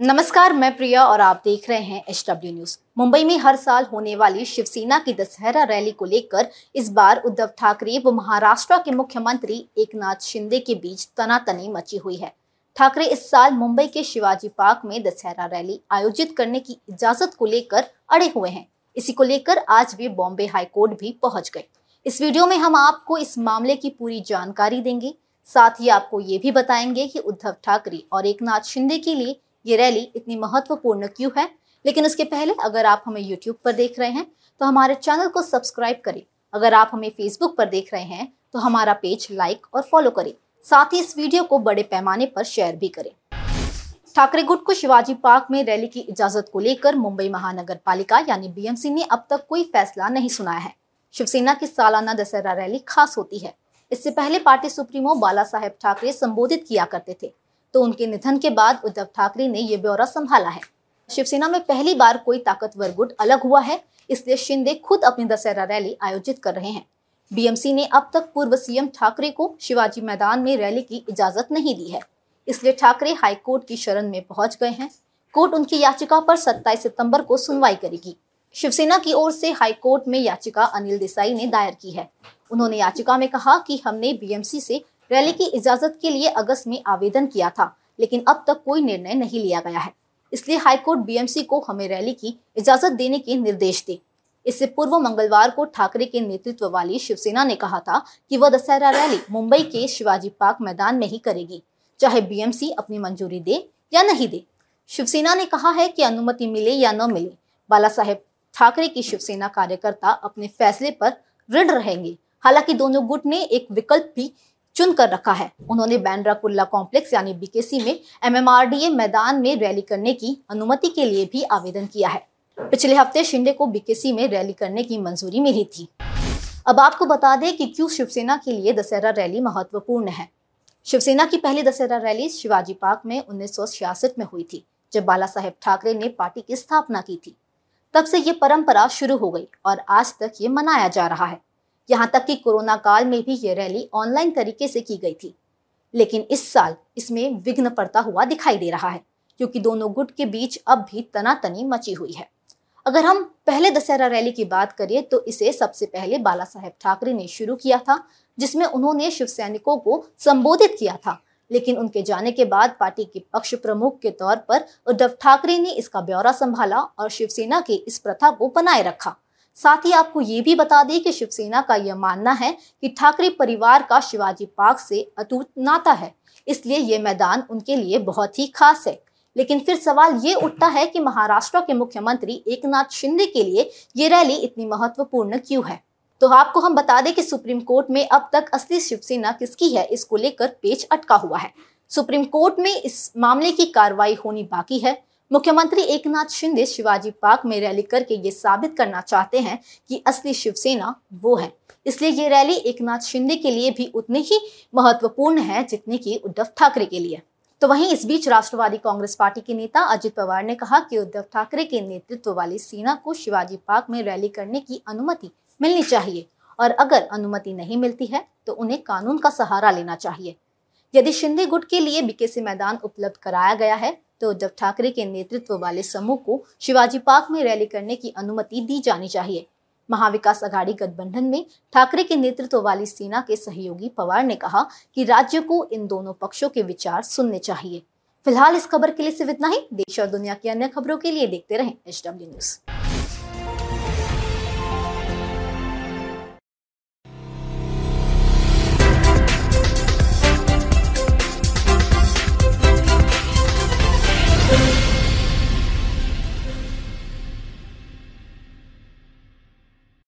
नमस्कार, मैं प्रिया और आप देख रहे हैं एच डब्ल्यू न्यूज़ मुंबई में हर साल होने वाली शिवसेना की दशहरा रैली को लेकर इस बार उद्धव ठाकरे व महाराष्ट्र के मुख्यमंत्री एकनाथ शिंदे के बीच तनातनी मची हुई है। ठाकरे इस साल मुंबई के शिवाजी पार्क में दशहरा रैली आयोजित करने की इजाज़त को लेकर अड़े हुए हैं। इसी को लेकर आज वे बॉम्बे हाईकोर्ट भी पहुँच गए। इस वीडियो में हम आपको इस मामले की पूरी जानकारी देंगे। साथ ही आपको ये भी बताएँगे कि उद्धव ठाकरे और एकनाथ शिंदे के लिए ये रैली इतनी महत्वपूर्ण क्यों है? लेकिन उसके पहले अगर आप हमें यूट्यूब पर देख रहे हैं तो हमारे चैनल को सब्सक्राइब करें। अगर आप हमें फेसबुक पर देख रहे हैं तो हमारा पेज लाइक और फॉलो करें। साथ ही इस वीडियो को बड़े पैमाने पर शेयर भी करें। ठाकरे गुट को शिवाजी पार्क में रैली की इजाज़त को लेकर मुंबई महानगर पालिका यानी बीएमसी ने अब तक कोई फैसला नहीं सुनाया है। शिवसेना की सालाना दशहरा रैली खास होती है। इससे पहले पार्टी सुप्रीमो बाला साहेब ठाकरे संबोधित किया करते थे। तो उनके निधन के बाद उद्धव ठाकरे ने यह ब्यौरा संभाला है। शिवसेना में पहली बार कोई ताकतवर गुट अलग हुआ है, इसलिए शिंदे खुद अपनी दशहरा रैली आयोजित कर रहे हैं। बीएमसी ने अब तक पूर्व सीएम ठाकरे को शिवाजी मैदान में रैली की इजाज़त नहीं दी है। इसलिए ठाकरे हाईकोर्ट की शरण में पहुँच गए हैं। कोर्ट उनकी याचिका पर 27 सितंबर को सुनवाई करेगी। शिवसेना की ओर से हाईकोर्ट में याचिका अनिल देसाई ने दायर की है। उन्होंने याचिका में कहा कि हमने बीएमसी से रैली की इजाज़त के लिए अगस्त में आवेदन किया था, लेकिन अब तक कोई निर्णय नहीं लिया गया है। इसलिए हाईकोर्ट बीएमसी को हमें रैली की इजाज़त देने के निर्देश दे इससे पूर्व मंगलवार को ठाकरे के नेतृत्व वाली शिवसेना ने कहा था कि वह दशहरा रैली मुंबई के शिवाजी पार्क मैदान में ही करेगी, चाहे बीएमसी अपनी मंजूरी दे या नहीं दे। शिवसेना ने कहा है कि अनुमति मिले या न मिले बाला साहेब ठाकरे की शिवसेना कार्यकर्ता अपने फैसले पर ऋण रहेंगे। हालाँकि दोनों गुट ने एक विकल्प भी चुन कर रखा है। उन्होंने बैंड्रा कुल्ला कॉम्प्लेक्स यानी बीकेसी में एमएमआरडीए मैदान में रैली करने की अनुमति के लिए भी आवेदन किया है। पिछले हफ़्ते शिंदे को बीकेसी में रैली करने की मंजूरी मिली थी। अब आपको बता दें कि क्यों शिवसेना के लिए दशहरा रैली महत्वपूर्ण है। शिवसेना की पहली दशहरा रैली शिवाजी पार्क में उन्नीस सौ छियासठ में हुई थी, जब बाला साहेब ठाकरे ने पार्टी की स्थापना की थी। तब से ये परंपरा शुरू हो गई और आज तक ये मनाया जा रहा है। यहाँ तक कि कोरोना काल में भी ये रैली ऑनलाइन तरीके से की गई थी। लेकिन इस साल इसमें विघ्न पड़ता हुआ दिखाई दे रहा है, क्योंकि दोनों गुट के बीच अब भी तनातनी मची हुई है। अगर हम पहले दशहरा रैली की बात करें तो इसे सबसे पहले बाला साहेब ठाकरे ने शुरू किया था, जिसमें उन्होंने शिव सैनिकों को संबोधित किया था। लेकिन उनके जाने के बाद पार्टी के पक्ष प्रमुख के तौर पर उद्धव ठाकरे ने इसका ब्यौरा संभाला और शिवसेना की इस प्रथा को बनाए रखा। साथ ही आपको ये भी बता दें कि शिवसेना का यह मानना है कि ठाकरे परिवार का शिवाजी पार्क से अटूट नाता है। इसलिए ये मैदान उनके लिए बहुत ही खास है। लेकिन फिर सवाल ये उठता है कि महाराष्ट्र के मुख्यमंत्री एकनाथ शिंदे के लिए ये रैली इतनी महत्वपूर्ण क्यों है? तो आपको हम बता दें कि सुप्रीम कोर्ट में अब तक असली शिवसेना किसकी है, इसको लेकर पेच अटका हुआ है। सुप्रीम कोर्ट में इस मामले की कार्रवाई होनी बाकी है। मुख्यमंत्री एकनाथ शिंदे शिवाजी पार्क में रैली करके ये साबित करना चाहते हैं कि असली शिवसेना वो है। इसलिए ये रैली एकनाथ शिंदे के लिए भी उतनी ही महत्वपूर्ण है जितनी की उद्धव ठाकरे के लिए। तो वहीं इस बीच राष्ट्रवादी कांग्रेस पार्टी के नेता अजित पवार ने कहा कि उद्धव ठाकरे के नेतृत्व वाली सेना को शिवाजी पार्क में रैली करने की अनुमति मिलनी चाहिए और अगर अनुमति नहीं मिलती है तो उन्हें कानून का सहारा लेना चाहिए। यदि शिंदे गुट के लिए बीकेसी मैदान उपलब्ध कराया गया है तो उद्धव ठाकरे के नेतृत्व वाले समूह को शिवाजी पार्क में रैली करने की अनुमति दी जानी चाहिए। महाविकास अघाड़ी गठबंधन में ठाकरे के नेतृत्व वाली सेना के सहयोगी पवार ने कहा कि राज्य को इन दोनों पक्षों के विचार सुनने चाहिए। फ़िलहाल इस खबर के लिए सिर्फ़ इतना ही। देश और दुनिया की अन्य खबरों के लिए देखते रहें एच न्यूज़।